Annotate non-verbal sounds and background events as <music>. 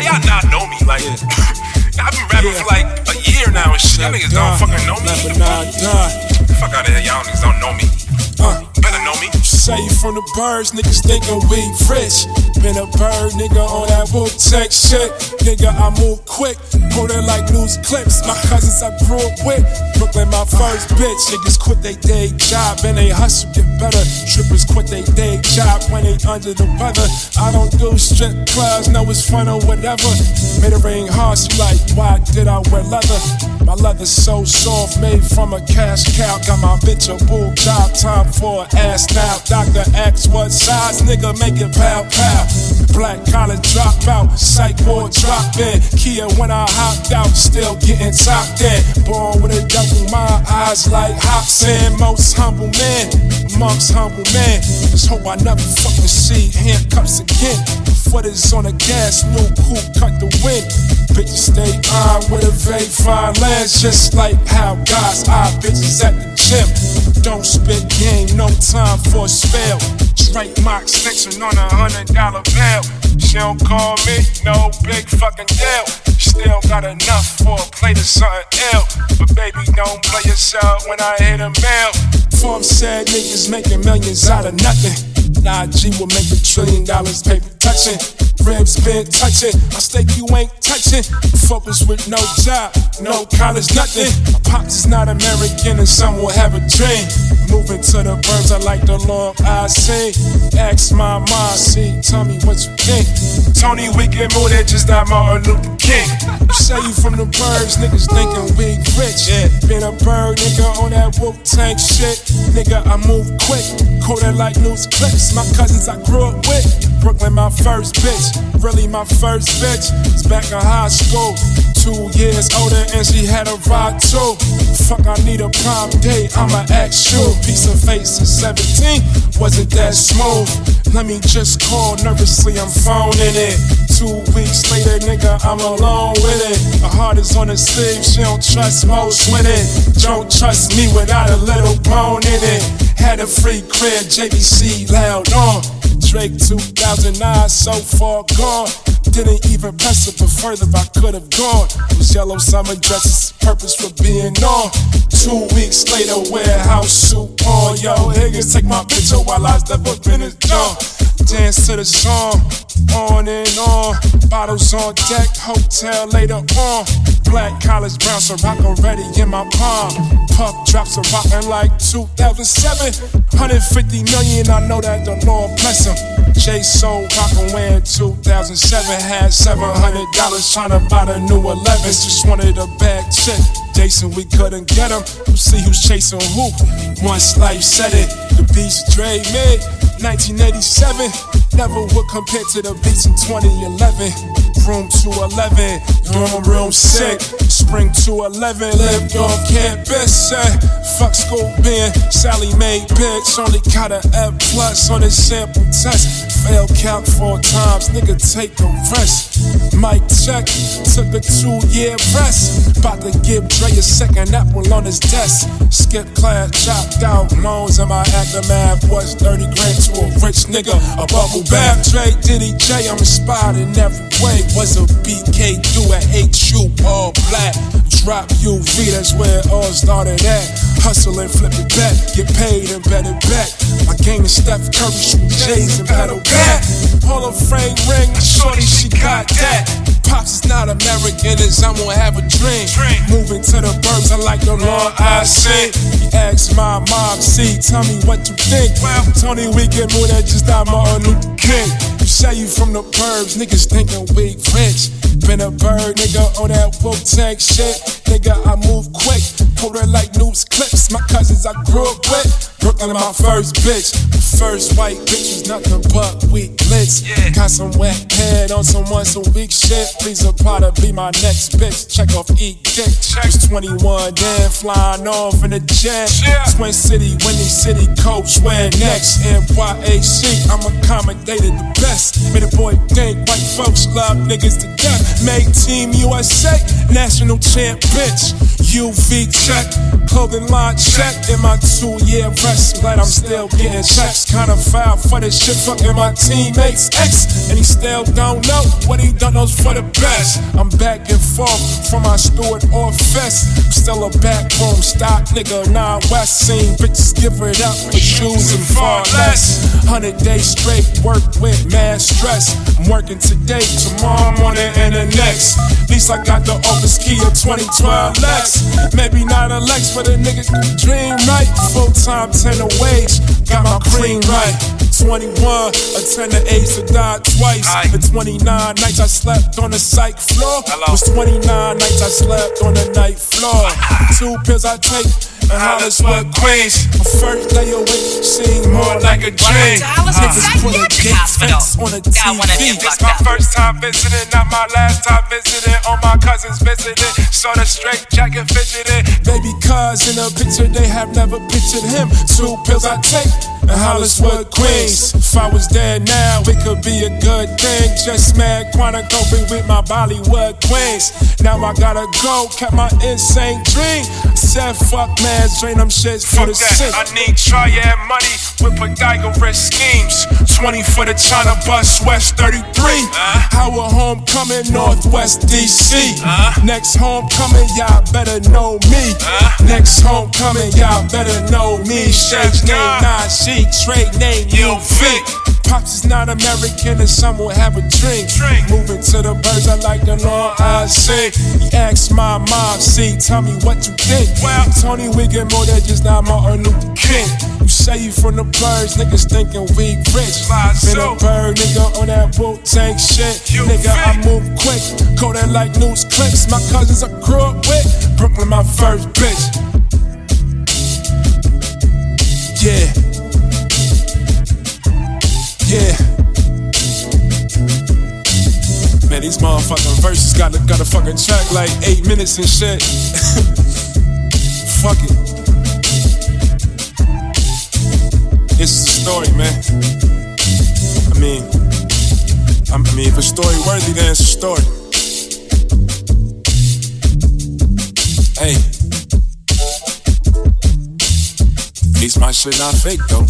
How y'all not know me? Like, <laughs> I've been rapping for like a year now and shit. Y'all niggas don't fucking know me. Done. Fuck out of here, y'all niggas don't know me. You from the birds, niggas thinking we rich. Been a bird, nigga, on that Wu Tech shit. Nigga, I move quick, pull it like news clips. My cousins I grew up with, Brooklyn my first bitch. Niggas quit they day job and they hustle get better. Trippers quit they day job when they under the weather. I don't do strip clubs, no, it's fun or whatever. Made it rain hard, she like, why did I wear leather? My leather's so soft, made from a cash cow. Got my bitch a bull job, time for an ass now. Doctor asks what size, nigga, make it pow pow. Black collar drop out, psych ward drop in. Kia when I hopped out, still getting topped in. Born with a double mind, eyes like hops in. Most humble man, amongst humble man. Just hope I never fucking see handcuffs again. Foot is on the gas, new coupe cut the wind. Bitches stay on with a very fine lens, just like how guys eye bitches at the gym. Don't spit game, no time for a spell. Straight my extension on a hundred dollar bill. She don't call me no big fucking deal. Still got enough for a plate of something ill. But baby, don't play yourself when I hit a mail. Form said niggas making millions out of nothing. Nah, G will make a trillion dollars paper touching. Ribs been touching. I stake you ain't touching. Focus with no job, no college, nothing. My pops is not American and some will have a dream. Moving to the birds, I like the long I see. Ask my mom, see, tell me what you think. Tony, we get more than just not Martin Luther King. You say you from the birds, niggas thinking we rich. Been a bird, nigga, on that Wu Tang shit. Nigga, I move quick, caught it like news clips. My cousins I grew up with, Brooklyn, my first bitch. Really, my first bitch was back in high school. Two years older, and she had a ride too. Fuck, I need a prom date, I'ma ask you. Piece of face at 17 wasn't that smooth. Let me just call nervously, I'm phoning it. Two weeks later, nigga, I'm alone with it. Her heart is on the sleeve, she don't trust most with it. Don't trust me without a little bone in it. Had a free crib, JBC loud on. Drake 2009, so far gone. Didn't even press it, but further I could have gone. Those yellow summer dresses, purpose for being on. Two weeks later, warehouse suit on. Yo, Higgins, take my picture while I step up in his jaw. Dance to the song, on and on. Bottles on deck, hotel later on. Black college brown, so rock already in my palm. Puff drops are rockin' like 2007. 150 million, I know that the Lord bless him. J Soul rockin' when 2007 had $700 tryna buy the new 11s. Just wanted a bag chick. Jason, we couldn't get him. We'll see who's chasing who. Once life said it, the beast Dre made 1987. Never would compare to the beats in 2011. Room 211, dorm room sick. Spring 211, lived off campus. Eh. Fuck school being Sallie Mae bitch. Only got a F plus on the sample test. Failed count four times, nigga take a rest. Mic check, took a two year rest. About to give Dre a second apple on his desk. Skip class, chopped out loans, and my aftermath was 30 grand to a rich nigga. A bubble bath, Dre, Diddy J, I'm inspired in every way. Was a BK do at HU, all black. Drop UV, that's where it all started at. Hustle and flip it back, get paid and bet it back. My game is Steph Curry, shoot J's and pedal back. Hall of Fame ring, shorty, she got that. Pops is not American, is I'm gonna have a dream. Moving to the burbs, I like the Lord I sing. He asked my mom, see, tell me what you think. Tony, we get more than just not Martin Luther King. You say you from the burbs, niggas thinking we rich. Been a bird, nigga, on that Wu Tang shit. Nigga, I move quick, pull it like news clips. My cousins I grew up with. Brooklyn, my first bitch. First white bitch was nothing but weak licks. Got some wet head on someone, some weak shit. Please apply to be my next bitch. Check off E dick. Was 21, then flying off in a jet. Twin City, Windy City, coach, where next? NYAC, I'm accommodated the best. Made a boy think white folks love niggas to death. Make Team USA, national champ bitch. UV check, clothing line check. In my two year rest, glad I'm still getting checks. Kinda foul for this shit, fucking my teammates. XX, and he still don't know what he done knows for the best. I'm back and forth from my Stewart office. Still a back room stock nigga, non West scene. Bitches give it up for shoes and far less. Hundred days straight, work with mad stress. I'm working today, tomorrow morning, and the next. At least I got the office key of 2012 Lex. Maybe not a Lex, but a nigga dream right. Full time, 10 a wage, got my cream right. 21, attended AIDS to die twice. Aye. The 29 nights I slept on the psych floor. Hello. Was 29 nights I slept on the night floor. Two pills I take in Holliswood, Queens. My first day of week seemed more like a dream. Niggas pull a gate fence on a Got one of TV. locked my first time visiting, not my last time visiting. All my cousins visiting, saw the straight jacket fidgeting. Baby cuz in a picture they have never pictured him. Two pills I take in Holliswood, Queens. If I was there now, it could be a good thing. Just mad Quantico with my Bollywood queens. Now I gotta go, kept my insane dream. Said fuck man, drain them shits for the that, sick. I need triad money with Pythagoras schemes. 20 for the China bus, West 33. Howard Homecoming, Northwest DC. Uh. Next homecoming, y'all better know me. Uh. Next homecoming, y'all better know me. Shades name, God. nah, she, trade name, you fit. Pops is not American and some will have a drink. Drink. Moving to the birds, I like the law I sing. He asked my mom, see, tell me what you think. Well- Tony, we get more than just not Martin Luther King. You say you from the birds, niggas thinking we rich. Been a bird, nigga, on that Wu Tang shit. You nigga, I move quick, go there like news clips. My cousins I grew up with, Brooklyn, my first bitch. Motherfucking verses got a, got a fucking track like eight minutes and shit. <laughs> Fuck it. It's a story, man. I mean, I mean, if a story worthy, then it's a story. Hey. At least my shit not fake though.